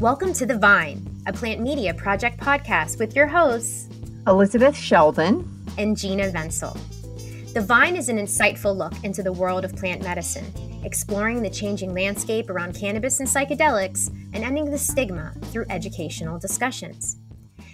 Welcome to The Vine, a plant media project podcast with your hosts, Elizabeth Sheldon and Gina Vensel. The Vine is an insightful look into the world of plant medicine, exploring the changing landscape around cannabis and psychedelics and ending the stigma through educational discussions.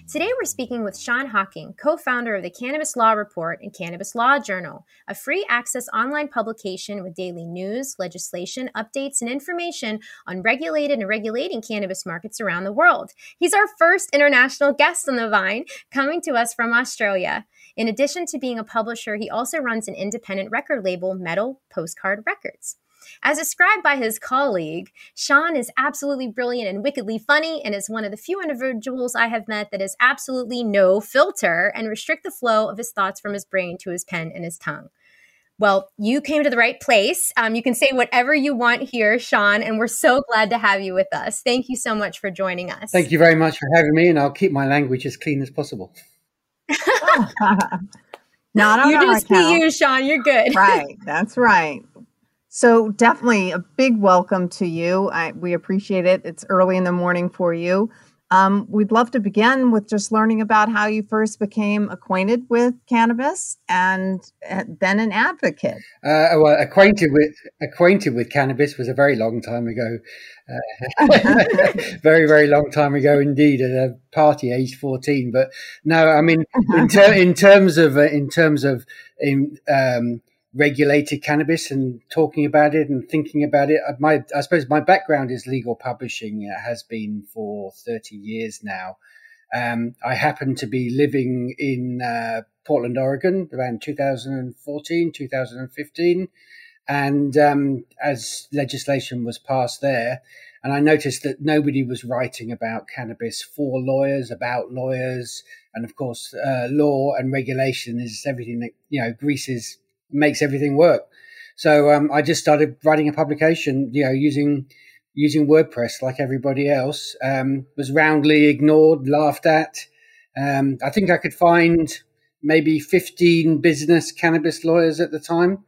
Today, we're speaking with Sean Hocking, co founder of the Cannabis Law Report and Cannabis Law Journal, a free access online publication with daily news, legislation, updates, and information on regulated and regulating cannabis markets around the world. He's our first international guest on the Vine, coming to us from Australia. In addition to being a publisher, he also runs an independent record label, Metal Postcard Records. As described by his colleague, Sean is absolutely brilliant and wickedly funny and is one of the few individuals I have met that has absolutely no filter and restrict the flow of his thoughts from his brain to his pen and his tongue. Well, you came to the right place. Um, you can say whatever you want here, Sean, and we're so glad to have you with us. Thank you so much for joining us. Thank you very much for having me, and I'll keep my language as clean as possible. Not on you our just be you, Sean. You're good. right. That's right. So definitely a big welcome to you. I, we appreciate it. It's early in the morning for you. Um, we'd love to begin with just learning about how you first became acquainted with cannabis and uh, then an advocate. Uh, well, acquainted with acquainted with cannabis was a very long time ago. Uh, very very long time ago indeed at a party aged 14 but no i mean in, ter- in terms of uh, in terms of in um, regulated cannabis and talking about it and thinking about it. My, I suppose my background is legal publishing. It has been for 30 years now. Um, I happen to be living in uh, Portland, Oregon around 2014, 2015. And um, as legislation was passed there, and I noticed that nobody was writing about cannabis for lawyers, about lawyers. And of course, uh, law and regulation is everything that, you know, greases makes everything work. So um, I just started writing a publication, you know, using using WordPress like everybody else. Um, was roundly ignored, laughed at. Um, I think I could find maybe 15 business cannabis lawyers at the time.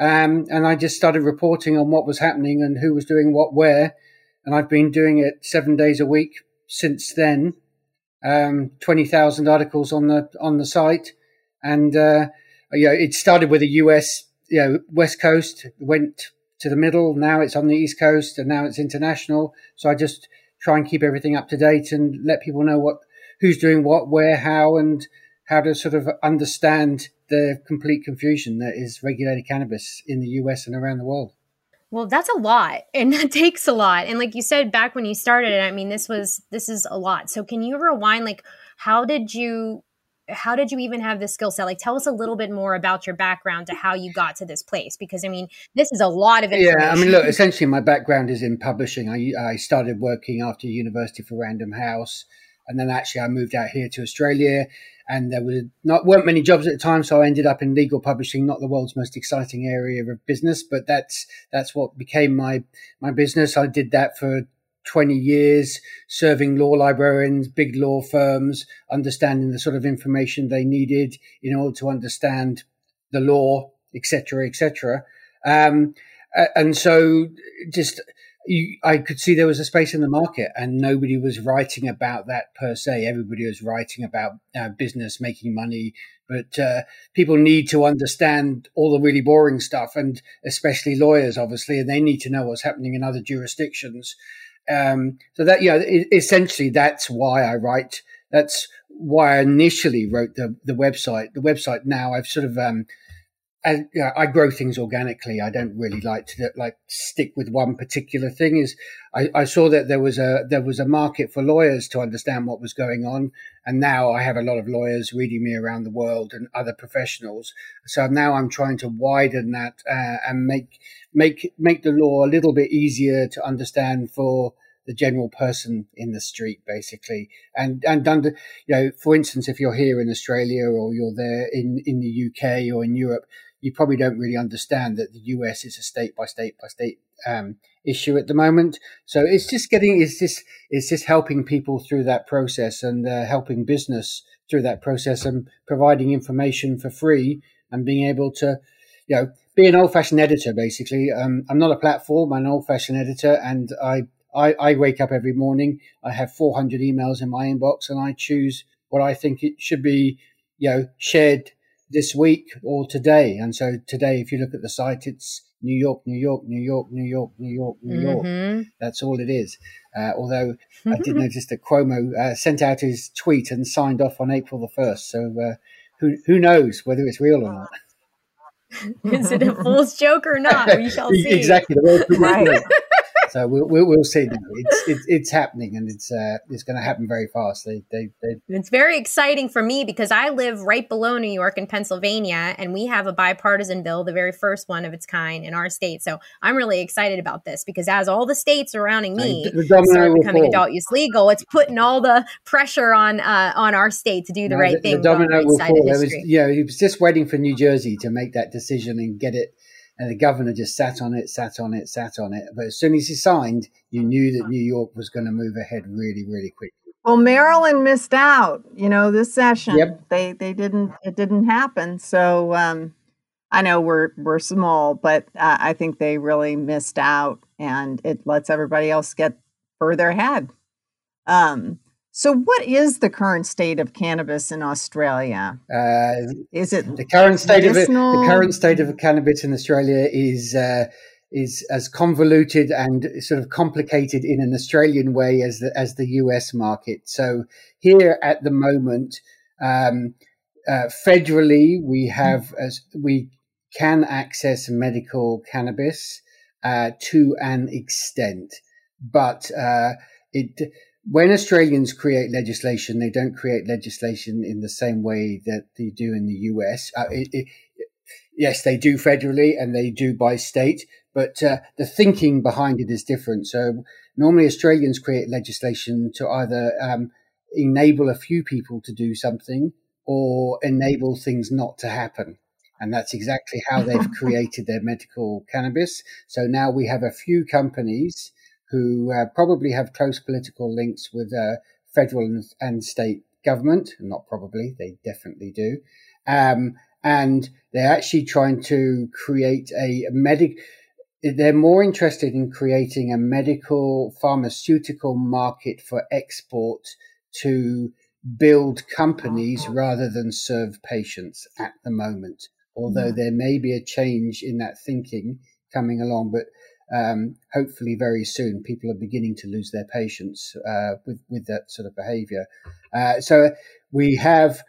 Um, and I just started reporting on what was happening and who was doing what where. And I've been doing it seven days a week since then. Um, 20,000 articles on the, on the site. And, uh, you know, it started with the US, you know, West Coast, went to the middle. Now it's on the East Coast, and now it's international. So I just try and keep everything up to date and let people know what, who's doing what, where, how, and how to sort of understand the complete confusion that is regulated cannabis in the US and around the world. Well, that's a lot and that takes a lot. And like you said back when you started, it, I mean, this was this is a lot. So can you rewind like how did you how did you even have this skill set? Like, tell us a little bit more about your background to how you got to this place, because I mean, this is a lot of information. Yeah, I mean, look, essentially, my background is in publishing. I, I started working after university for Random House, and then actually I moved out here to Australia, and there were not weren't many jobs at the time, so I ended up in legal publishing, not the world's most exciting area of business, but that's that's what became my my business. I did that for 20 years serving law librarians, big law firms, understanding the sort of information they needed in order to understand the law, etc., etc. Um, and so just you, I could see there was a space in the market and nobody was writing about that per se. Everybody was writing about uh, business, making money, but uh, people need to understand all the really boring stuff and especially lawyers, obviously, and they need to know what's happening in other jurisdictions. Um, so that, you know, essentially that's why I write. That's why I initially wrote the, the website. The website now I've sort of, um, You know, I grow things organically. I don't really like to like stick with one particular thing. Is I, I, saw that there was a there was a market for lawyers to understand what was going on, and now I have a lot of lawyers reading me around the world and other professionals. So now I'm trying to widen that uh, and make make make the law a little bit easier to understand for the general person in the street, basically. And and under you know, for instance, if you're here in Australia or you're there in in the UK or in Europe you probably don't really understand that the US is a state by state by state um, issue at the moment. So it's just getting, it's just, it's just helping people through that process and uh, helping business through that process and providing information for free and being able to, you know, be an old fashioned editor, basically. Um, I'm not a platform, I'm an old fashioned editor and I, I, I wake up every morning, I have 400 emails in my inbox, and I choose what I think it should be, you know, shared this week or today. And so today, if you look at the site, it's New York, New York, New York, New York, New York, New York. Mm-hmm. That's all it is. Uh, although I did notice that Cuomo uh, sent out his tweet and signed off on April the first. So uh, who who knows whether it's real or not? is it a fool's joke or not? We shall see. exactly. The right. So we'll, we'll, we'll see. It's, it's, it's happening, and it's uh, it's going to happen very fast. They, they, they, It's very exciting for me because I live right below New York in Pennsylvania, and we have a bipartisan bill, the very first one of its kind in our state. So I'm really excited about this because as all the states surrounding me start becoming adult use legal, it's putting all the pressure on uh, on our state to do the no, right the, thing. The domino will fall. Was, yeah, he was just waiting for New Jersey to make that decision and get it and the governor just sat on it, sat on it, sat on it. But as soon as he signed, you knew that New York was going to move ahead really, really quickly. Well, Maryland missed out. You know, this session yep. they they didn't it didn't happen. So um, I know we're we're small, but uh, I think they really missed out, and it lets everybody else get further ahead. Um, so, what is the current state of cannabis in Australia? Uh, is it the current state medicinal? of it? The current state of cannabis in Australia is uh, is as convoluted and sort of complicated in an Australian way as the as the US market. So, here at the moment, um, uh, federally, we have as we can access medical cannabis uh, to an extent, but uh, it when Australians create legislation, they don't create legislation in the same way that they do in the US. Uh, it, it, yes, they do federally and they do by state, but uh, the thinking behind it is different. So normally Australians create legislation to either um, enable a few people to do something or enable things not to happen. And that's exactly how they've created their medical cannabis. So now we have a few companies who uh, probably have close political links with uh, federal and, and, state government. Not probably, they definitely do. Um, and they're actually trying to create a medic. They're more interested in creating a medical pharmaceutical market for export to build companies rather than serve patients at the moment. Although there may be a change in that thinking coming along, but um, hopefully very soon people are beginning to lose their patience uh, with with that sort of behaviour. Uh, so we have,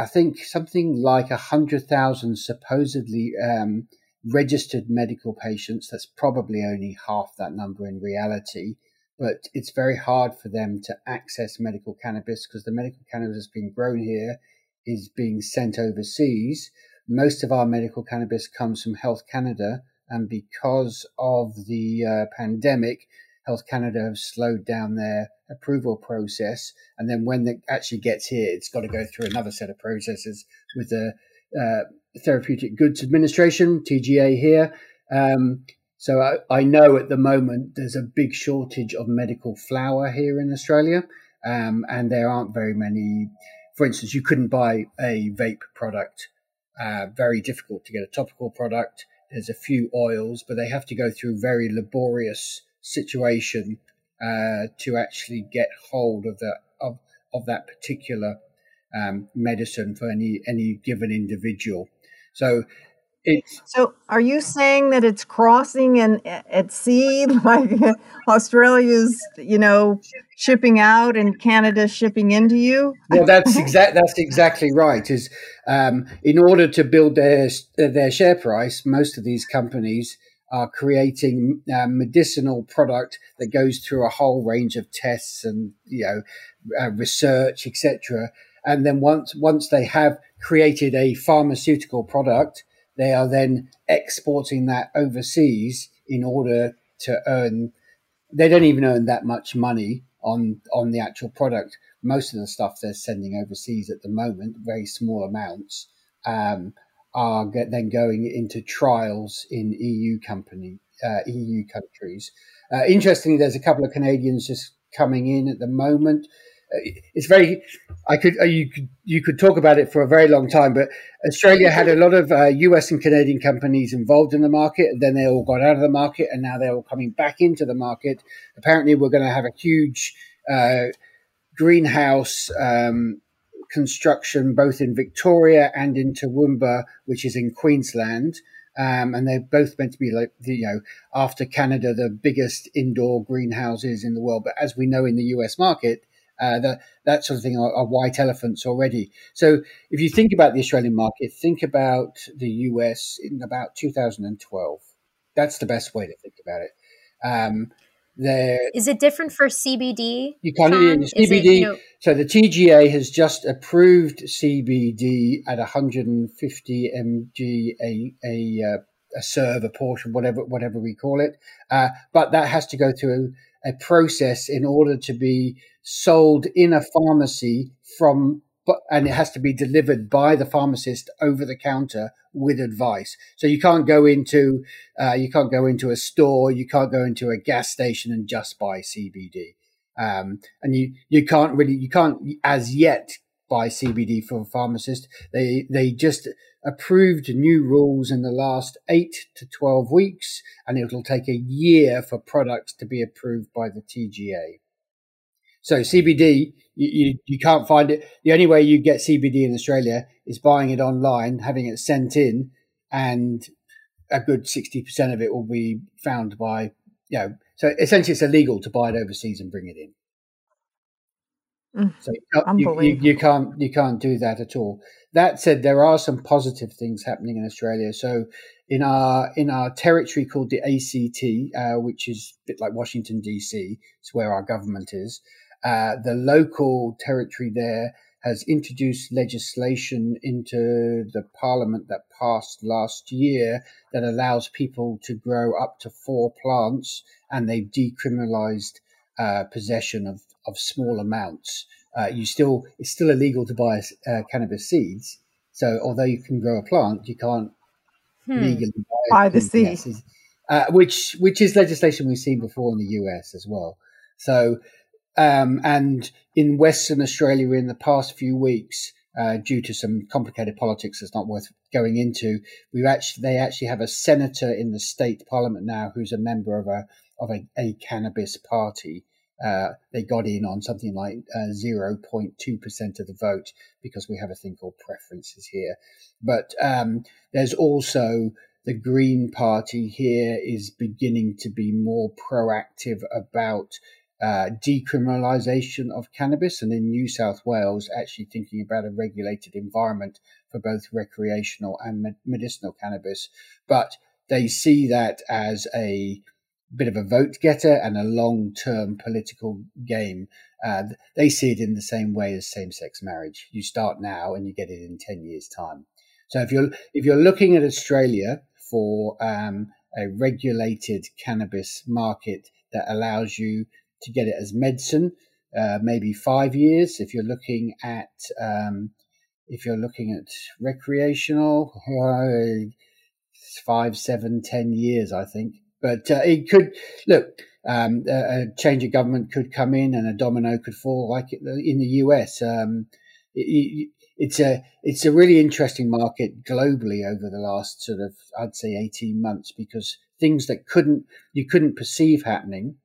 I think, something like a hundred thousand supposedly um, registered medical patients. That's probably only half that number in reality. But it's very hard for them to access medical cannabis because the medical cannabis that's been grown here is being sent overseas. Most of our medical cannabis comes from Health Canada, and because of the uh, pandemic, Health Canada have slowed down their approval process. And then when it actually gets here, it's got to go through another set of processes with the uh, Therapeutic Goods Administration, TGA here. Um, so I, I, know at the moment there's a big shortage of medical flower here in Australia, um, and there aren't very many. For instance, you couldn't buy a vape product. Uh, very difficult to get a topical product. There's a few oils, but they have to go through very laborious situation uh, to actually get hold of that of, of that particular um, medicine for any any given individual. So it's so are you saying that it's crossing and at sea like Australia's, you know, shipping out and Canada shipping into you? Well, that's exact. That's exactly right. Is um, in order to build their their share price, most of these companies are creating uh, medicinal product that goes through a whole range of tests and you know uh, research, etc. And then once once they have created a pharmaceutical product they are then exporting that overseas in order to earn. They don't even earn that much money on on the actual product. Most of the stuff they're sending overseas at the moment, very small amounts, um, are then going into trials in EU company uh, EU countries. Uh, interestingly, there's a couple of Canadians just coming in at the moment. it's very. I could uh, you could you could talk about it for a very long time, but Australia had a lot of uh, U.S. and Canadian companies involved in the market, and then they all got out of the market, and now they're all coming back into the market. Apparently, we're going to have a huge uh, greenhouse um, construction both in Victoria and in Toowoomba, which is in Queensland. Um, and they're both meant to be like you know after Canada the biggest indoor greenhouses in the world. But as we know in the US market, uh, that that sort of thing are, are, white elephants already. So if you think about the Australian market, think about the US in about 2012. That's the best way to think about it. Um, there is it different for CBD? You can't CBD. It, you know, so the TGA has just approved CBD at 150 mg a a, a serve, a portion, whatever whatever we call it. Uh, but that has to go through a process in order to be sold in a pharmacy from and it has to be delivered by the pharmacist over the counter with advice. So you can't go into uh, you can't go into a store, you can't go into a gas station and just buy CBD, um, and you you can't really you can't as yet buy CBD from a pharmacist. They they just approved new rules in the last eight to twelve weeks, and it'll take a year for products to be approved by the TGA. So CBD, you, you, you, can't find it. The only way you get CBD in Australia is buying it online, having it sent in, and a good 60% of it will be found by, you know, so essentially it's illegal to buy it overseas and bring it in. Mm, so you, you, you, can't you can't do that at all. That said, there are some positive things happening in Australia. So in our in our territory called the ACT, uh, which is a bit like Washington DC, it's where our government is. Uh, the local territory there has introduced legislation into the parliament that passed last year that allows people to grow up to four plants and they've decriminalized uh, possession of, of small amounts. Uh, you still it's still illegal to buy uh, cannabis seeds. So although you can grow a plant, you can't hmm. legally buy, buy the seeds. Uh, which which is legislation we've seen before in the US as well. So um, and in Western Australia, in the past few weeks, uh, due to some complicated politics that's not worth going into, we actually they actually have a senator in the state parliament now who's a member of a of a, a cannabis party. Uh, they got in on something like uh, 0.2% of the vote because we have a thing called preferences here. But um, there's also the Green Party here is beginning to be more proactive about uh, decriminalisation of cannabis, and in New South Wales, actually thinking about a regulated environment for both recreational and medicinal cannabis. But they see that as a bit of a vote getter and a long term political game. Uh, they see it in the same way as same sex marriage. You start now and you get it in 10 years' time. So if you're, if you're looking at Australia for um, a regulated cannabis market that allows you to get it as medicine, uh, maybe five years. If you're looking at um, if you're looking at recreational, uh, five, seven, ten years, I think. But uh, it could look. Um, a, change of government could come in, and a domino could fall, like in the US. Um, it, it's a it's a really interesting market globally over the last sort of I'd say eighteen months because things that couldn't you couldn't perceive happening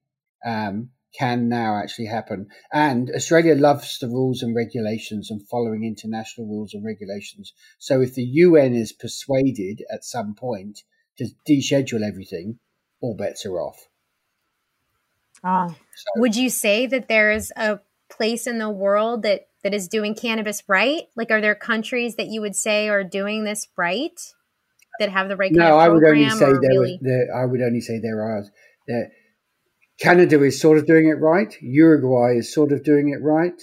um, can now actually happen. And Australia loves the rules and regulations and following international rules and regulations. So if the UN is persuaded at some point to deschedule everything, all bets are off. Ah. So, Would you say that there is a place in the world that that is doing cannabis right? Like, are there countries that you would say are doing this right? That have the right no, I would only say there, really? there, I would only say there are there Canada is sort of doing it right. Uruguay is sort of doing it right.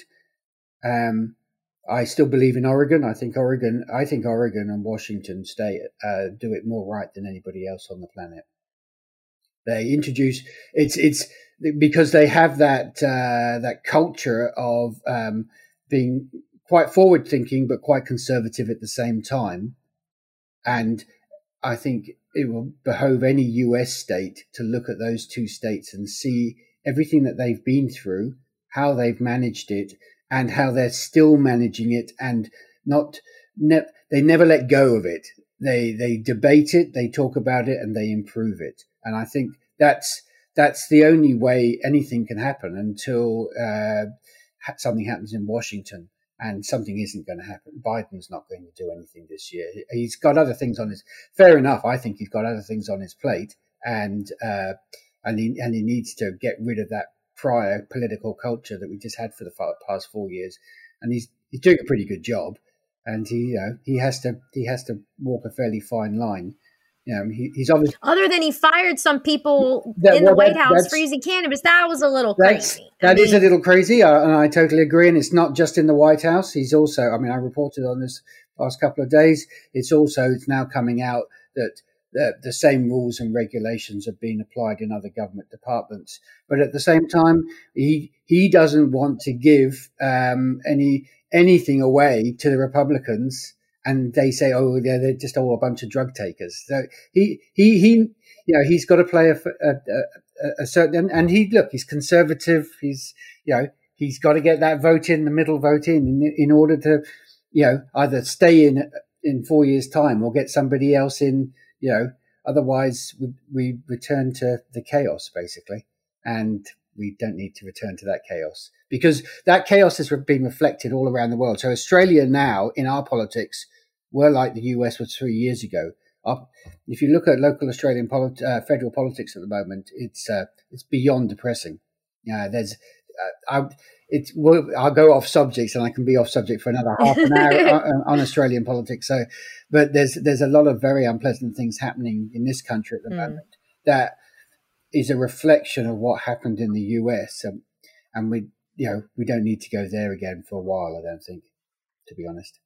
Um, I still believe in Oregon. I think Oregon. I think Oregon and Washington State uh, do it more right than anybody else on the planet. They introduce it's it's because they have that uh, that culture of um, being quite forward thinking but quite conservative at the same time, and I think it will behove any US state to look at those two states and see everything that they've been through, how they've managed it and how they're still managing it and not ne- they never let go of it. They they debate it, they talk about it, and they improve it. And I think that's that's the only way anything can happen until uh, something happens in Washington and something isn't going to happen. Biden's not going to do anything this year. He's got other things on his. Fair enough. I think he's got other things on his plate, and uh, and he and he needs to get rid of that prior political culture that we just had for the past four years. And he's he's doing a pretty good job, and he you know he has to he has to walk a fairly fine line. Know, he, he's obviously other than he fired some people that, in well, the White that, House for using cannabis. That was a little crazy. That is a little crazy, uh, and I totally agree. And it's not just in the White House. He's also, I mean, I reported on this last couple of days. It's also it's now coming out that the, the same rules and regulations have been applied in other government departments. But at the same time, he he doesn't want to give um, any anything away to the Republicans, and they say, "Oh, yeah, they're just all a bunch of drug takers." So he he he, you know, he's got to play a, a, a, a certain, and he look, he's conservative. He's you know, he's got to get that vote in, the middle vote in, in, in order to, you know, either stay in in four years' time or get somebody else in you know, otherwise we, we return to the chaos basically, and we don't need to return to that chaos because that chaos has been reflected all around the world. So Australia now in our politics, we're like the US was three years ago. if you look at local Australian polit- uh, federal politics at the moment, it's uh, it's beyond depressing. Yeah, there's uh, I, it's well, I'll go off subjects and I can be off subject for another half an hour on, on, Australian politics. So, but there's there's a lot of very unpleasant things happening in this country at the mm. moment that is a reflection of what happened in the US, and, and we you know we don't need to go there again for a while. I don't think, to be honest.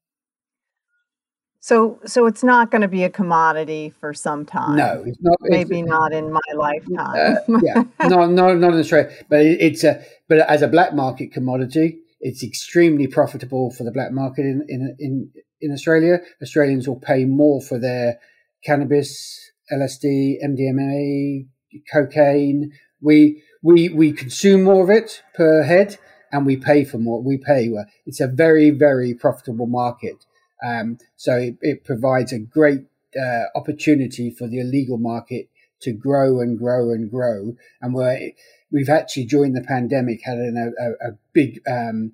So, so it's not going to be a commodity for some time. No, it's not. Maybe it's, not in my lifetime. Uh, yeah, no, no, not in Australia. But it, it's a, but as a black market commodity, it's extremely profitable for the black market in in in, in Australia. Australians will pay more for their cannabis, LSD, MDMA, cocaine. We we we consume more of it per head, and we pay for more. We pay. It's a very very profitable market um, so it, it, provides a great uh, opportunity for the illegal market to grow and grow and grow. And we're, we've actually during the pandemic had an, a, a, big um,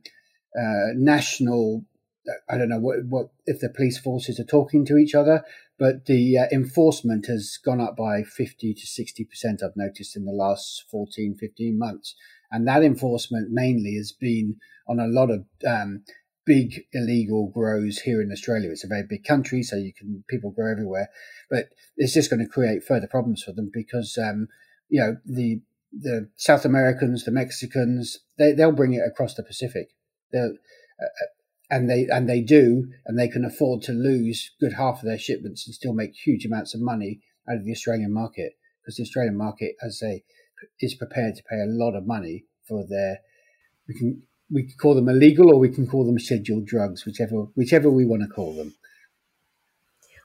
uh, national. I don't know what, what if the police forces are talking to each other, but the uh, enforcement has gone up by 50 to 60%, I've noticed in the last 14, 15 months. And that enforcement mainly has been on a lot of um, big illegal grows here in Australia. It's a very big country, so you can people grow everywhere, but it's just going to create further problems for them because um, you know the the South Americans, the Mexicans, they they'll bring it across the Pacific. Uh, and they and they do, and they can afford to lose good half of their shipments and still make huge amounts of money out of the Australian market because the Australian market, as they is prepared to pay a lot of money for their. We can we can call them illegal or we can call them scheduled drugs, whichever whichever we want to call them.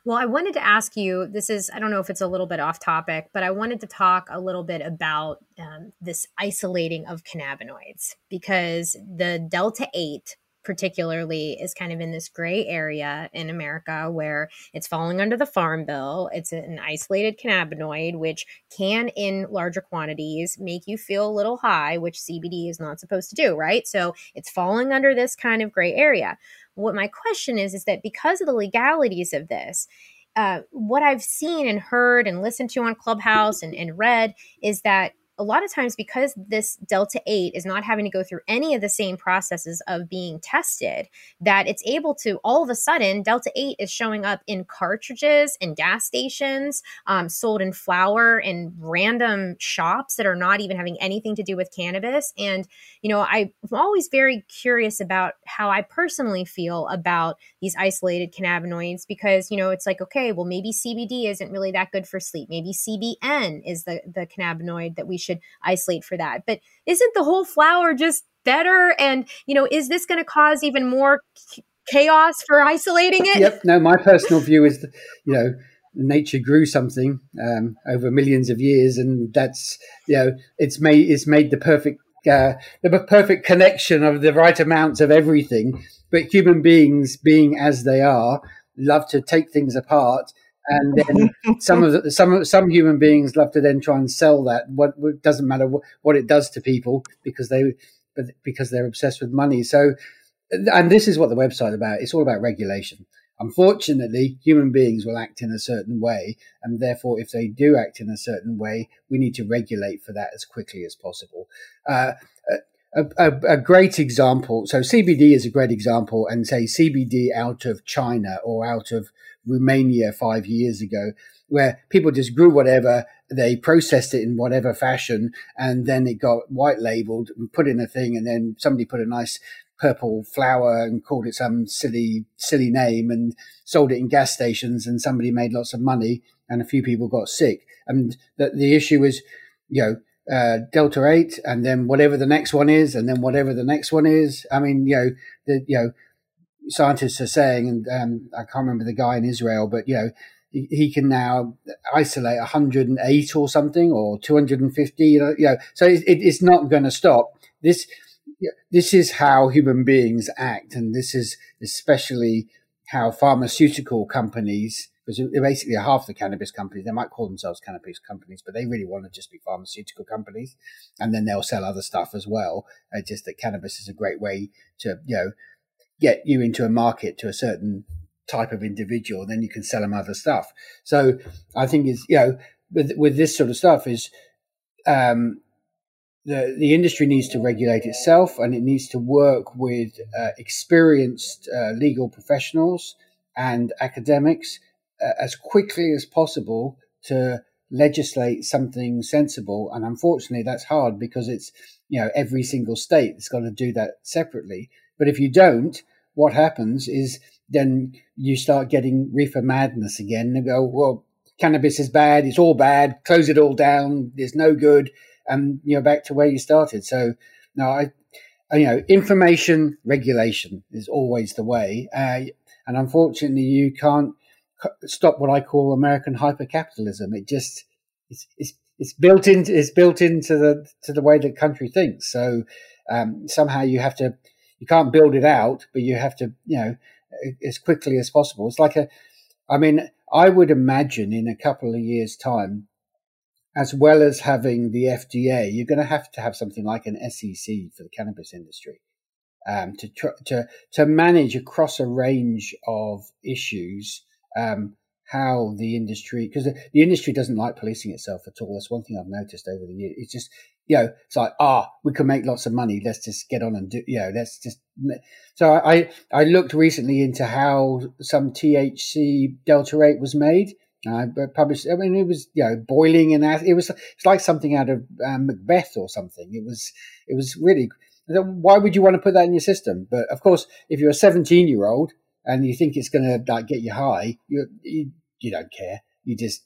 Well, I wanted to ask you this is, I don't know if it's a little bit off topic, but I wanted to talk a little bit about um, this isolating of cannabinoids because the Delta 8 particularly is kind of in this gray area in America where it's falling under the farm bill. It's an isolated cannabinoid, which can, in larger quantities, make you feel a little high, which CBD is not supposed to do, right? So it's falling under this kind of gray area. What my question is, is that because of the legalities of this, uh, what I've seen and heard and listened to on Clubhouse and, and read is that a lot of times because this delta 8 is not having to go through any of the same processes of being tested that it's able to all of a sudden delta 8 is showing up in cartridges in gas stations um, sold in flower in random shops that are not even having anything to do with cannabis. And you know i'm always very curious about how i personally feel about these isolated cannabinoids because you know it's like okay well maybe cbd isn't really that good for sleep. Maybe cbn is the the cannabinoid that we should should isolate for that. But isn't the whole flower just better? And, you know, is this going to cause even more chaos for isolating it? Yep. No, my personal view is, that, you know, nature grew something um, over millions of years, and that's you know it's made it's made the perfect uh, the perfect connection of the right amounts of everything. But human beings, being as they are, love to take things apart and then some of the, some some human beings love to then try and sell that. What it doesn't matter what, what it does to people because they because they're obsessed with money. So, and this is what the website about. It's all about regulation. Unfortunately, human beings will act in a certain way, and therefore, if they do act in a certain way, we need to regulate for that as quickly as possible. Uh, a, a, a, great example. So CBD is a great example, and say CBD out of China or out of Romania five years ago, where people just grew whatever, they processed it in whatever fashion, and then it got white labeled and put in a thing, and then somebody put a nice purple flower and called it some silly, silly name and sold it in gas stations, and somebody made lots of money, and a few people got sick. And the, the issue is, you know, uh, Delta 8 and then whatever the next one is and then whatever the next one is. I mean, you know, the, you know, scientists are saying, and um, I can't remember the guy in Israel, but you know, he, he can now isolate 108 or something or 250. You know, so it, it, it's not going to stop. This this is how human beings act, and this is especially how pharmaceutical companies because basically half the cannabis companies they might call themselves cannabis companies but they really want to just be pharmaceutical companies and then they'll sell other stuff as well uh, just that cannabis is a great way to you know get you into a market to a certain type of individual, then you can sell them other stuff. So I think is you know with with this sort of stuff is um, the the industry needs to regulate itself and it needs to work with uh, experienced uh, legal professionals and academics uh, as quickly as possible to legislate something sensible. And unfortunately, that's hard because it's you know every single state has got to do that separately. But if you don't, what happens is then you start getting reefer madness again and go, well, cannabis is bad. It's all bad. Close it all down. It's no good. And you're back to where you started. So no, I, you know, information regulation is always the way. Uh, and unfortunately, you can't stop what I call American hypercapitalism. It just, it's, it's, it's built into, it's built into the, to the way the country thinks. So, um, somehow you have to, you can't build it out, but you have to, you know, as quickly as possible. It's like a, I mean, I would imagine in a couple of years' time, as well as having the FDA, you're going to have to have something like an SEC for the cannabis industry um, to tr- to to manage across a range of issues. Um, how the industry, because the, the, industry doesn't like policing itself at all. That's one thing I've noticed over the years. It's just you know, it's like, ah, we can make lots of money. Let's just get on and do, you know, let's just. So I, I looked recently into how some THC Delta 8 was made. I published, I mean, it was, you know, boiling and it was, it's like something out of um, Macbeth or something. It was, it was really, why would you want to put that in your system? But of course, if you're a 17 year old and you think it's going to like get you high, you, you, you don't care. You just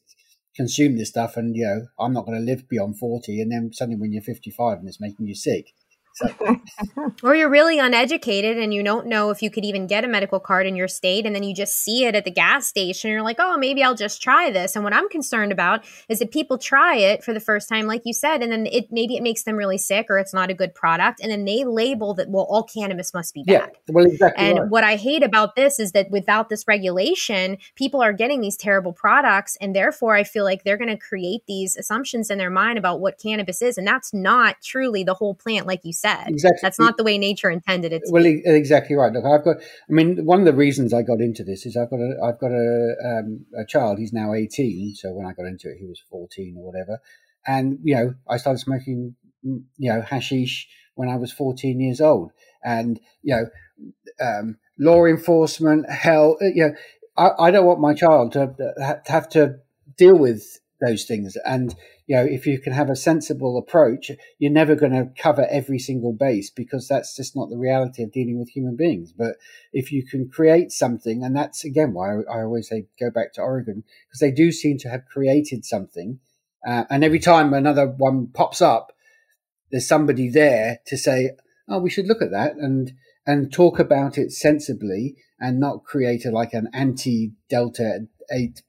consume this stuff and you know i'm not going to live beyond 40 and then suddenly when you're 55 and it's making you sick so. or you're really uneducated and you don't know if you could even get a medical card in your state, and then you just see it at the gas station. And you're like, oh, maybe I'll just try this. And what I'm concerned about is that people try it for the first time, like you said, and then it maybe it makes them really sick or it's not a good product, and then they label that well, all cannabis must be bad. Yeah, well, exactly. And right. what I hate about this is that without this regulation, people are getting these terrible products, and therefore I feel like they're going to create these assumptions in their mind about what cannabis is, and that's not truly the whole plant, like you said said. Exactly. That's not the way nature intended it. well, be. exactly right. Look, I've got. I mean, one of the reasons I got into this is I've got a. I've got a um, a child. He's now eighteen. So when I got into it, he was fourteen or whatever. And you know, I started smoking, you know, hashish when I was fourteen years old. And you know, um, law enforcement, hell, you know, I, I don't want my child to, to have to deal with those things. And you know, if you can have a sensible approach, you're never going to cover every single base because that's just not the reality of dealing with human beings. But if you can create something, and that's again why I, I always say go back to Oregon because they do seem to have created something. Uh, and every time another one pops up, there's somebody there to say, "Oh, we should look at that," and and talk about it sensibly and not create a, like an anti Delta Eight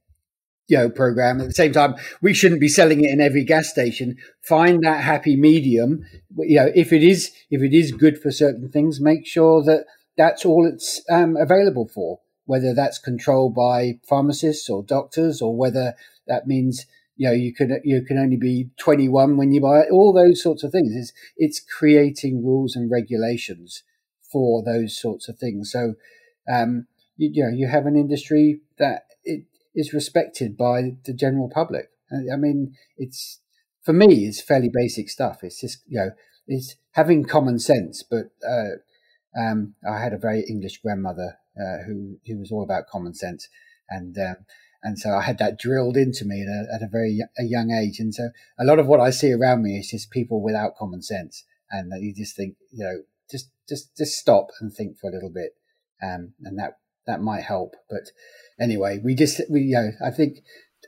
you know program. At the same time we shouldn't be selling it in every gas station. Find that happy medium. You know if it is if it is good for certain things make sure that that's all it's um, available for whether that's controlled by pharmacists or doctors or whether that means you know you can you can only be 21 when you buy it. All those sorts of things. It's it's creating rules and regulations for those sorts of things. So um, you, you know you have an industry that is respected by the general public. I mean, it's for me, it's fairly basic stuff. It's just you know, it's having common sense. But uh, um, I had a very English grandmother uh, who who was all about common sense, and um, and so I had that drilled into me at a, at a very a young age. And so a lot of what I see around me is just people without common sense, and you just think, you know, just just just stop and think for a little bit, um, and that that might help. But anyway, we just we you know I think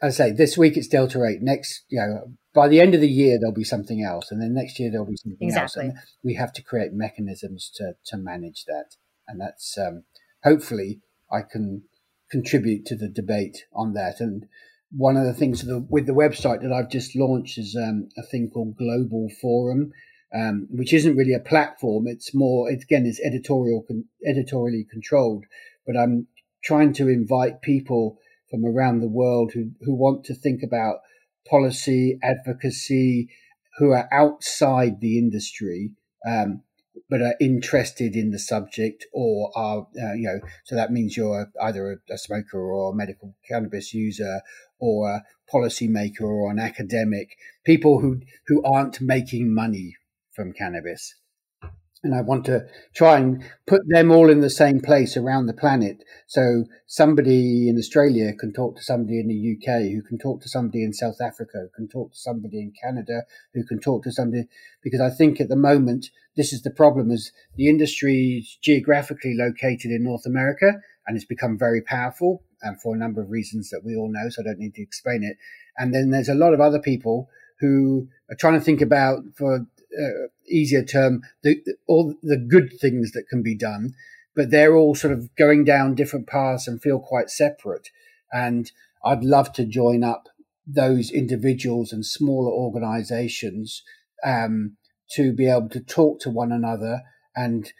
I say this week it's Delta Eight. Next, you know, by the end of the year there'll be something else, and then next year there'll be something exactly. else. And we have to create mechanisms to to manage that, and that's um, hopefully I can contribute to the debate on that. And one of the things the, with the website that I've just launched is um, a thing called Global Forum. Um, which isn't really a platform. It's more, it's, again, it's editorial, con- editorially controlled, but I'm trying to invite people from around the world who, who want to think about policy, advocacy, who are outside the industry, um, but are interested in the subject or are, uh, you know, so that means you're either a, a, smoker or a medical cannabis user or a policymaker or an academic, people who, who aren't making money from cannabis and I want to try and put them all in the same place around the planet. So somebody in Australia can talk to somebody in the UK, who can talk to somebody in South Africa, who can talk to somebody in Canada, who can talk to somebody. Because I think at the moment this is the problem: is the industry is geographically located in North America and it's become very powerful, and for a number of reasons that we all know. So I don't need to explain it. And then there's a lot of other people who are trying to think about for uh, easier term, the, all the good things that can be done, but they're all sort of going down different paths and feel quite separate. And I'd love to join up those individuals and smaller organizations um, to be able to talk to one another and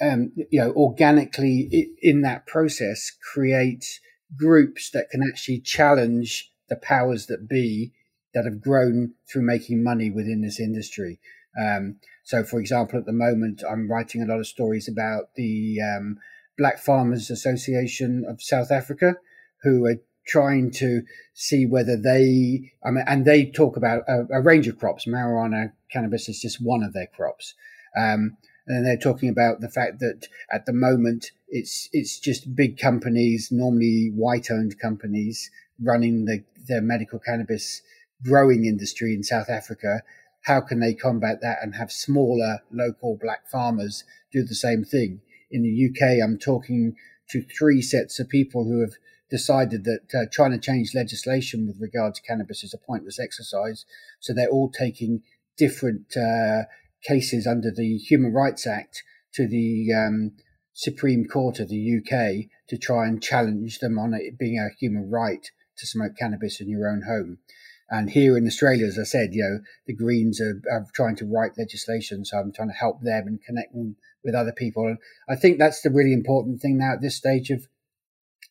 um, you know organically in that process create groups that can actually challenge the powers that be that have grown through making money within this industry. Um, so, for example, at the moment, I'm writing a lot of stories about the um, Black Farmers Association of South Africa, who are trying to see whether they, I mean, and they talk about a, a range of crops. Marijuana, cannabis is just one of their crops. Um, and they're talking about the fact that at the moment it's it's just big companies, normally white-owned companies, running the the medical cannabis growing industry in South Africa, how can they combat that and have smaller local black farmers do the same thing? In the UK, I'm talking to three sets of people who have decided that uh, trying to change legislation with regard to cannabis is a pointless exercise. So they're all taking different uh, cases under the Human Rights Act to the um, Supreme Court of the UK to try and challenge them on it being a human right to smoke cannabis in your own home. And here in Australia, as I said, you know, the Greens are, are trying to write legislation. So I'm trying to help them and connect them with other people. And I think that's the really important thing now at this stage of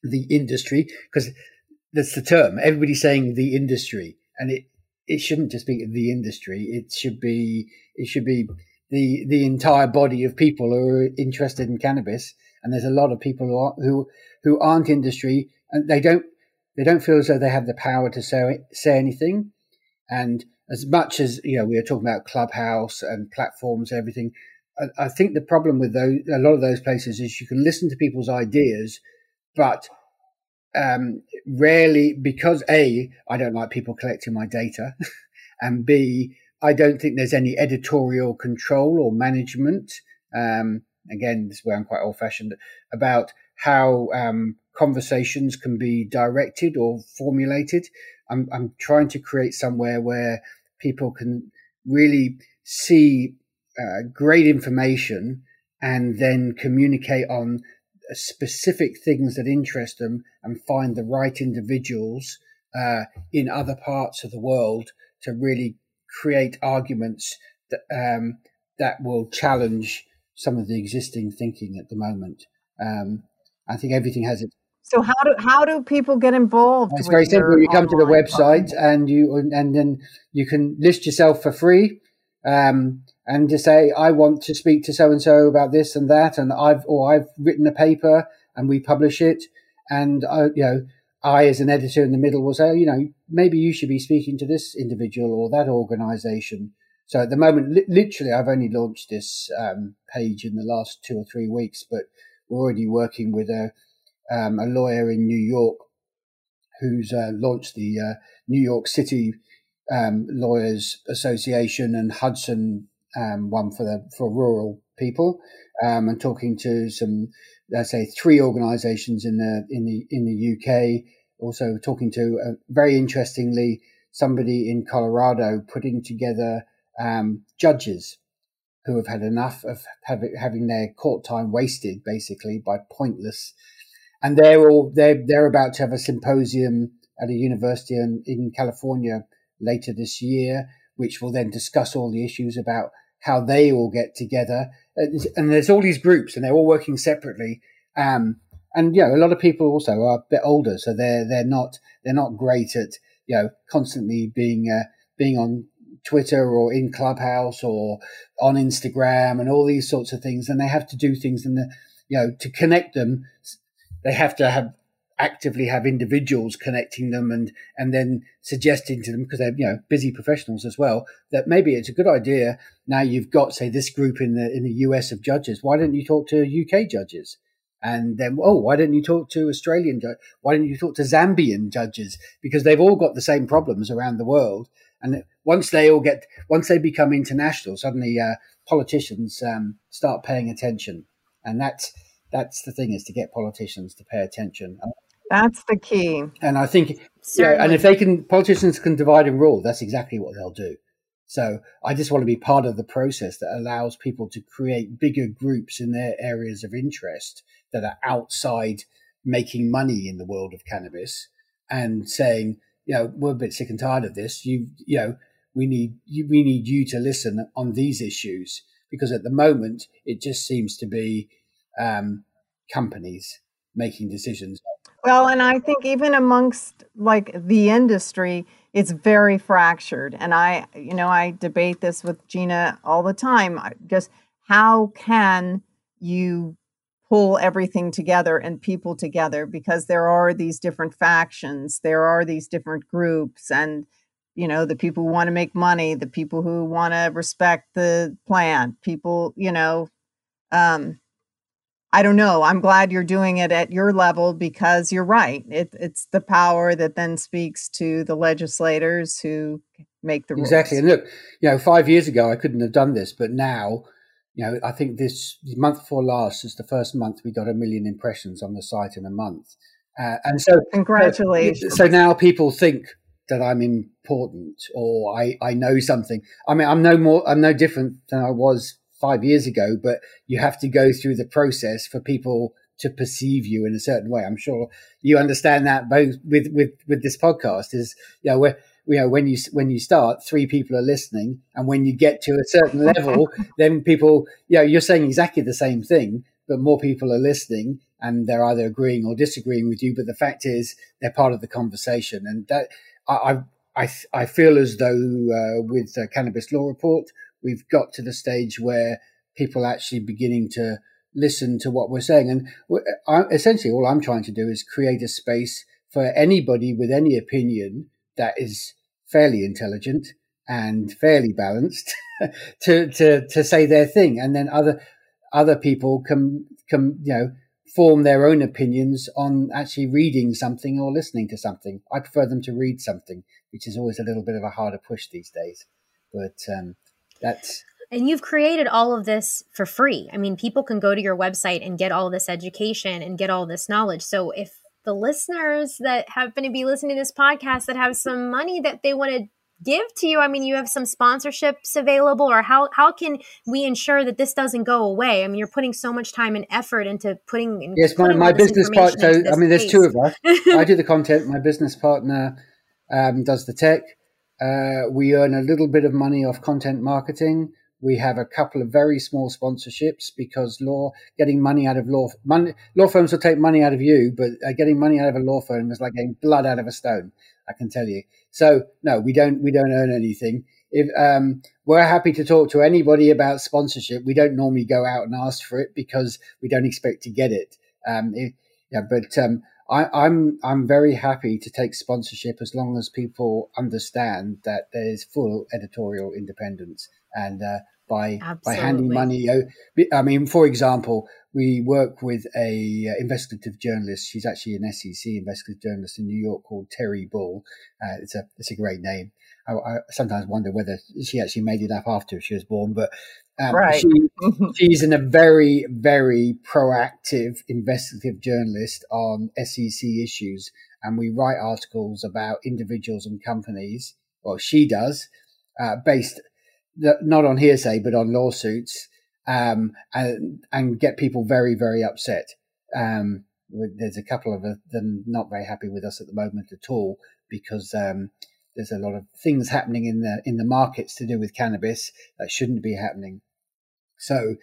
the industry, because that's the term. Everybody's saying the industry and it, it shouldn't just be the industry. It should be, it should be the, the entire body of people who are interested in cannabis. And there's a lot of people who, are, who, who aren't industry and they don't they don't feel as though they have the power to say say anything. And as much as you know, we are talking about Clubhouse and platforms, everything. I, I think the problem with those, a lot of those places is you can listen to people's ideas, but um, rarely because a I don't like people collecting my data, and b I don't think there's any editorial control or management. Um, again, this is where I'm quite old fashioned about how um, conversations can be directed or formulated. I'm, I'm trying to create somewhere where people can really see uh, great information and then communicate on specific things that interest them and find the right individuals uh, in other parts of the world to really create arguments that um, that will challenge some of the existing thinking at the moment. Um, I think everything has its so how do how do people get involved? It's very simple. You come to the website and you and then you can list yourself for free, um, and just say I want to speak to so and so about this and that, and I've or I've written a paper and we publish it, and I, you know I as an editor in the middle will say you know maybe you should be speaking to this individual or that organisation. So at the moment, li- literally, I've only launched this um, page in the last two or three weeks, but we're already working with a um, a lawyer in New York who's uh, launched the uh, New York City um, Lawyers Association and Hudson um, one for the for rural people, um, and talking to some, let's say, three organisations in the in the in the UK. Also talking to uh, very interestingly somebody in Colorado putting together um, judges who have had enough of having their court time wasted basically by pointless and they're all they're they're about to have a symposium at a university in, in California later this year, which will then discuss all the issues about how they all get together. And there's all these groups, and they're all working separately. Um, and you know, a lot of people also are a bit older, so they're they're not they're not great at you know constantly being uh, being on Twitter or in Clubhouse or on Instagram and all these sorts of things. And they have to do things in the you know to connect them they have to have actively have individuals connecting them and and then suggesting to them because they're you know busy professionals as well that maybe it's a good idea now you've got say this group in the in the US of judges why don't you talk to UK judges? And then oh why don't you talk to Australian why don't you talk to Zambian judges? Because they've all got the same problems around the world and once they all get once they become international suddenly uh, politicians um, start paying attention. And that's that's the thing is to get politicians to pay attention. That's the key. And I think, yeah, and if they can, politicians can divide and rule. That's exactly what they'll do. So I just want to be part of the process that allows people to create bigger groups in their areas of interest that are outside making money in the world of cannabis and saying, you know, we're a bit sick and tired of this. You, you know, we need you, we need you to listen on these issues because at the moment it just seems to be um, companies making decisions. Well, and I think even amongst like the industry, it's very fractured. And I, you know, I debate this with Gina all the time. Just how can you pull everything together and people together because there are these different factions, there are these different groups, and you know, the people who want to make money, the people who want to respect the plant, people, you know, um, I don't know. I'm glad you're doing it at your level because you're right. It, it's the power that then speaks to the legislators who make the rules. Exactly. And look, you know, five years ago I couldn't have done this, but now, you know, I think this month before last is the first month we got a million impressions on the site in a month, uh, and so congratulations. So, so now people think that I'm important or I I know something. I mean, I'm no more. I'm no different than I was five years ago, but you have to go through the process for people to perceive you in a certain way. I'm sure you understand that both with, with, with this podcast is, you know, where, you know, when you, when you start, three people are listening. And when you get to a certain level, then people, you know, you're saying exactly the same thing, but more people are listening and they're either agreeing or disagreeing with you. But the fact is they're part of the conversation. And that I, I, I feel as though uh, with the Cannabis Law Report, we've got to the stage where people are actually beginning to listen to what we're saying. And I, essentially, all I'm trying to do is create a space for anybody with any opinion that is fairly intelligent and fairly balanced to, to, to say their thing. And then other, other people can, can, you know, form their own opinions on actually reading something or listening to something. I prefer them to read something, which is always a little bit of a harder push these days. But um, that's and you've created all of this for free. I mean, people can go to your website and get all this education and get all this knowledge. So if the listeners that happen to be listening to this podcast that have some money that they want to give to you, I mean, you have some sponsorships available, or how how can we ensure that this doesn't go away? I mean, you're putting so much time and effort into putting. Yes, my, my business partner. So I mean, there's two of us. I do the content. My business partner um, does the tech. Uh, we earn a little bit of money off content marketing. We have a couple of very small sponsorships because law getting money out of law money, law firms will take money out of you, but uh, getting money out of a law firm is like getting blood out of a stone. I can tell you. So no, we don't we don't earn anything. If um, we're happy to talk to anybody about sponsorship, we don't normally go out and ask for it because we don't expect to get it. Um, yeah, but um, I, I'm I'm very happy to take sponsorship as long as people understand that there's full editorial independence and uh, by Absolutely. by handing money. I mean, for example, we work with a uh, investigative journalist. She's actually an SEC investigative journalist in New York called Teri Buhl. Uh, it's a it's a great name. I, I, sometimes wonder whether she actually made it up after she was born, but um, right. she, she's in a very very proactive investigative journalist on SEC issues, and we write articles about individuals and companies. Well, she does, uh, based not on hearsay but on lawsuits, um, and and get people very very upset. Um, there's a couple of them not very happy with us at the moment at all because um, there's a lot of things happening in the in the markets to do with cannabis that shouldn't be happening. So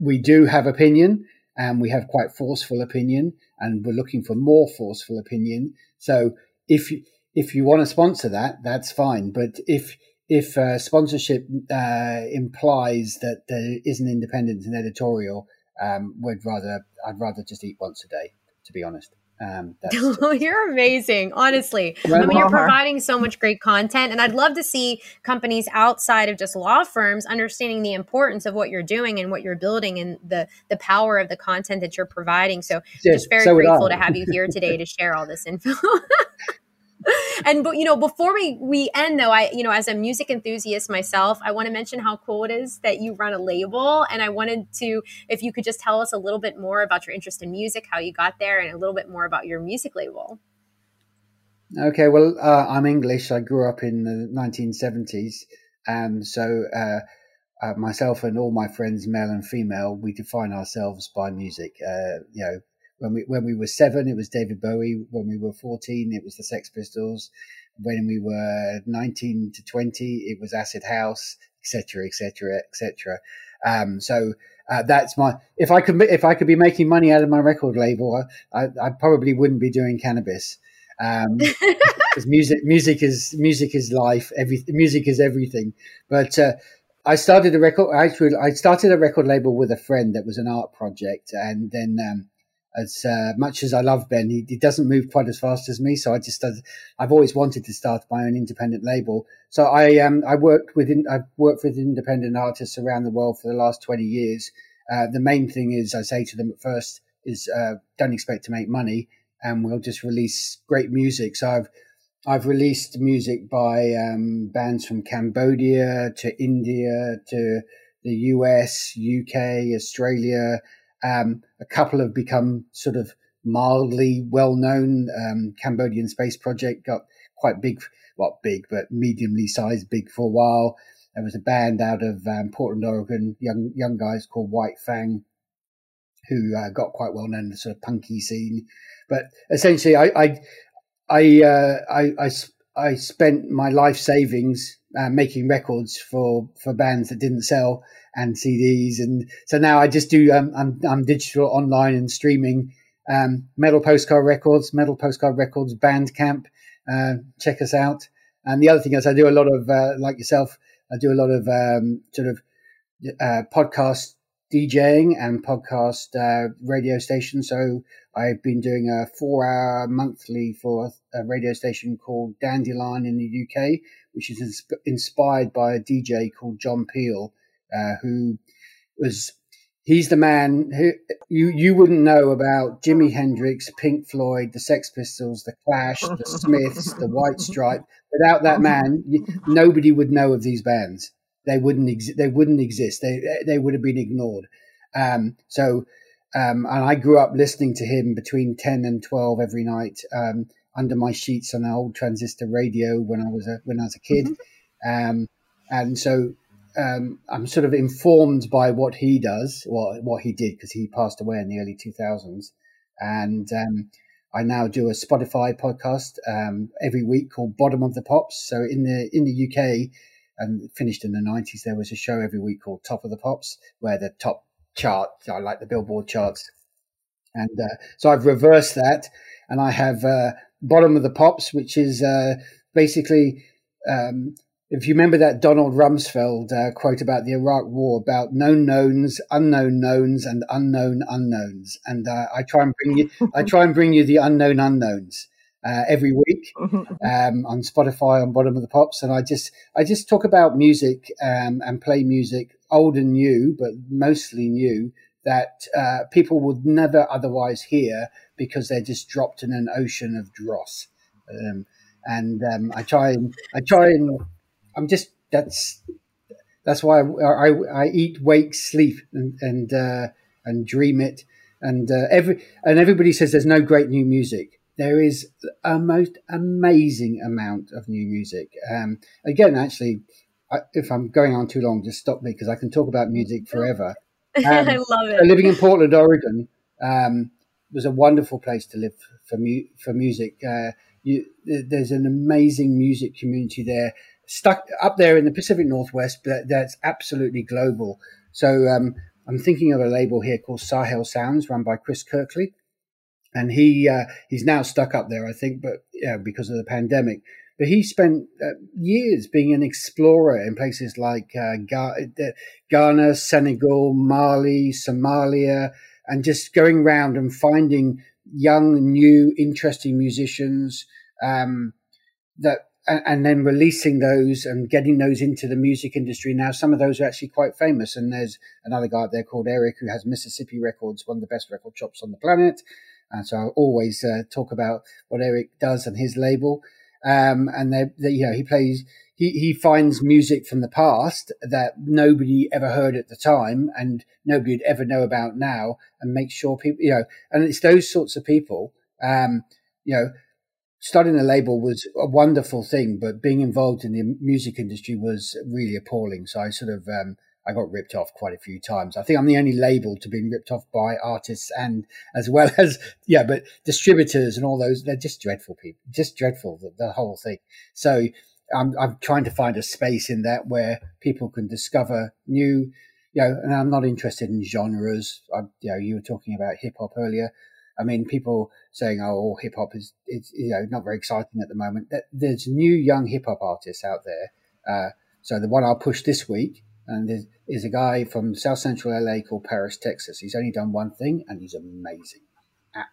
we do have opinion, and we have quite forceful opinion, and we're looking for more forceful opinion. So if if you want to sponsor that, that's fine. But if if uh, sponsorship uh, implies that there isn't independence in editorial, um, would rather I'd rather just eat once a day, to be honest. Um, you're amazing, honestly. I mean, you're providing so much great content, and I'd love to see companies outside of just law firms understanding the importance of what you're doing and what you're building, and the the power of the content that you're providing. So, just very so grateful to have you here today to share all this info. and but you know before we we end though i you know as a music enthusiast myself i want to mention how cool it is that you run a label. And i wanted to if you could just tell us a little bit more about your interest in music how you got there and a little bit more about your music label. Okay well uh, i'm english. I grew up in the 1970s and so uh, uh, myself and all my friends, male and female, we define ourselves by music. Uh, you know, when we when we were seven, it was David Bowie. When we were fourteen, it was the Sex Pistols. When we were nineteen to twenty, it was Acid House, etc., etc., etc. so uh, that's my. If I could, if I could be making money out of my record label, I, I probably wouldn't be doing cannabis. Um, because music, music is music is life. Every music is everything. But uh, I started a record. Actually, I started a record label with a friend that was an art project, and then um, as uh, much as I love Ben, he, he, doesn't move quite as fast as me. So I just, I've always wanted to start my own independent label. So I, um, I worked with, I've worked with independent artists around the world for the last 20 years. Uh, the main thing is I say to them at first is, uh, don't expect to make money and we'll just release great music. So I've, I've released music by, um, bands from Cambodia to India to the US, UK, Australia, um, a couple have become sort of mildly well known. Um, Cambodian Space Project got quite big, well, big, but mediumly sized, big for a while. There was a band out of um, Portland, Oregon, young young guys called White Fang, who uh, got quite well known in the sort of punky scene. But essentially, I I I, uh, I, I, I spent my life savings uh, making records for for bands that didn't sell and CDs. And so now I just do, um, I'm, I'm digital online and streaming, um, Metal Postcard Records, Metal Postcard Records, Bandcamp. Uh, check us out. And the other thing is I do a lot of, uh, like yourself, I do a lot of, um, sort of, uh, podcast DJing and podcast, uh, radio station. So I've been doing a four hour monthly for a radio station called Dandelion in the UK, which is insp- inspired by a DJ called John Peel, uh, who was he's the man who you you wouldn't know about Jimi Hendrix, Pink Floyd, the Sex Pistols, the Clash, the Smiths, the White Stripe. Without that man, nobody would know of these bands. They wouldn't exist. They wouldn't exist. They they would have been ignored. Um, so, um, and I grew up listening to him between ten and twelve every night um, under my sheets on an old transistor radio when I was a when I was a kid. Mm-hmm. Um, and so um, I'm sort of informed by what he does, what what he did, because he passed away in the early 2000s, and um, I now do a Spotify podcast um, every week called Bottom of the Pops. So in the in the UK, and finished in the nineties, there was a show every week called Top of the Pops, where the top chart, I like the Billboard charts, and uh, so I've reversed that, and I have uh, Bottom of the Pops, which is uh, basically. Um, if you remember that Donald Rumsfeld uh, quote about the Iraq War, about known knowns, unknown knowns, and unknown unknowns, and uh, I try and bring you, I try and bring you the unknown unknowns uh, every week um, on Spotify on Bottom of the Pops, and I just I just talk about music um, and play music, old and new, but mostly new, that uh, people would never otherwise hear because they're just dropped in an ocean of dross. Um, and um, I try and I try and I'm just that's that's why I, I, I eat, wake, sleep, and and uh, and dream it. And uh, every and everybody says there's no great new music. There is a most amazing amount of new music. Um, again, actually, I, if I'm going on too long, just stop me because I can talk about music forever. Um, I love it. Living in Portland, Oregon, um, was a wonderful place to live for mu- for music. Uh, you, there's an amazing music community there stuck up there in the Pacific Northwest, but that's absolutely global. So um, I'm thinking of a label here called Sahel Sounds, run by Chris Kirkley, and he uh, he's now stuck up there, I think, but yeah, because of the pandemic. But he spent uh, years being an explorer in places like uh, Ghana, Senegal, Mali, Somalia, and just going around and finding young, new, interesting musicians um, that and, and, then releasing those and getting those into the music industry. Now, some of those are actually quite famous. And there's another guy out there called Eric who has Mississippi Records, one of the best record shops on the planet. And so I always uh, talk about what Eric does and his label. Um, and they, they, you know, he plays, he, he finds music from the past that nobody ever heard at the time and nobody would ever know about now and make sure people, you know, and it's those sorts of people, um, you know, starting a label was a wonderful thing, but being involved in the music industry was really appalling. So I sort of um, I got ripped off quite a few times. I think I'm the only label to being ripped off by artists and as well as yeah, but distributors and all those they're just dreadful people, just dreadful the, the whole thing. So I'm I'm trying to find a space in that where people can discover new. You know, and I'm not interested in genres. I, you know, you were talking about hip hop earlier. I mean, people saying, "Oh, hip hop is it's you know not very exciting at the moment." There's new young hip hop artists out there. Uh, so the one I'll push this week and is, is a guy from South Central LA called Paris, Texas. He's only done one thing, and he's amazing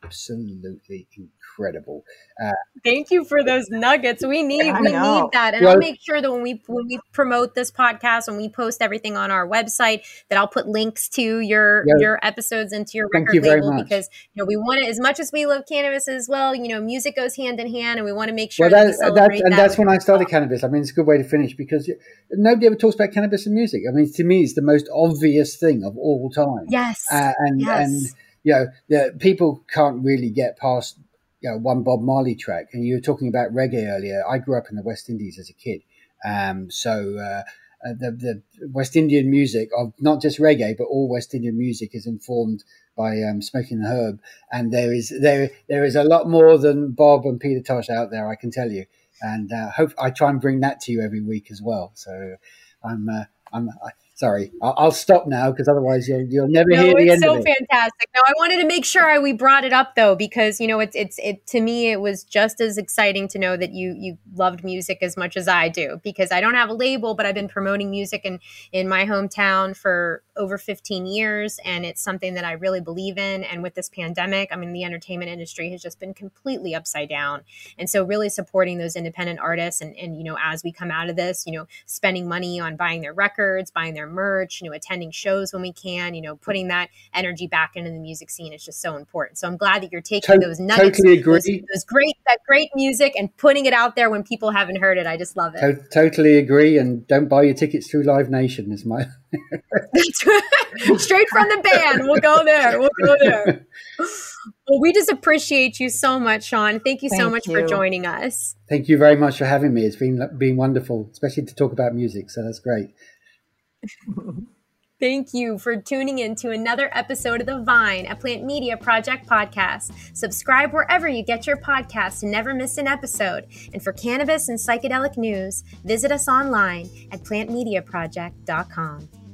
absolutely incredible. Uh, Thank you for those nuggets. We need we need that, and well, I'll make sure that when we when we promote this podcast, when we post everything on our website, that I'll put links to your yeah. your episodes into your record you label because you know we want it as much as we love cannabis as well. You know, music goes hand in hand, and we want to make sure well, that, that, that and that's when I started well. cannabis. I mean, it's a good way to finish because nobody ever talks about cannabis and music. I mean, to me, it's the most obvious thing of all time. Yes, uh, and yes. and you know, the, people can't really get past you know, one Bob Marley track. And you were talking about reggae earlier. I grew up in the West Indies as a kid. Um, so uh, uh, the, the West Indian music of not just reggae, but all West Indian music is informed by um, Smoking the Herb. And there is there there is a lot more than Bob and Peter Tosh out there, I can tell you. And uh, hope I try and bring that to you every week as well. So I'm uh, I'm sorry, I'll, I'll stop now because otherwise you'll you'll never no, hear the end so of it. so fantastic. No, I wanted to make sure I, we brought it up though because you know it's it's it to me it was just as exciting to know that you you loved music as much as I do because I don't have a label, but I've been promoting music in in my hometown for over 15 years, and it's something that I really believe in. And with this pandemic, I mean, the entertainment industry has just been completely upside down, and so really supporting those independent artists and and you know as we come out of this, you know, spending money on buying their records, buying their their merch, you know, attending shows when we can, you know, putting that energy back into the music scene is just so important. So I'm glad that you're taking to- those nuggets, totally agree. Those, those, great, that great music and putting it out there when people haven't heard it. I just love it. To- totally agree. And don't buy your tickets through Live Nation is my. Straight from the band. We'll go there. We'll go there. Well, we just appreciate you so much, Sean. Thank you Thank so much you. for joining us. Thank you very much for having me. It's been been wonderful, especially to talk about music. So that's great. Thank you for tuning in to another episode of The Vine, a Plant Media Project podcast. Subscribe wherever you get your podcasts to never miss an episode. And for cannabis and psychedelic news, visit us online at plantmediaproject.com.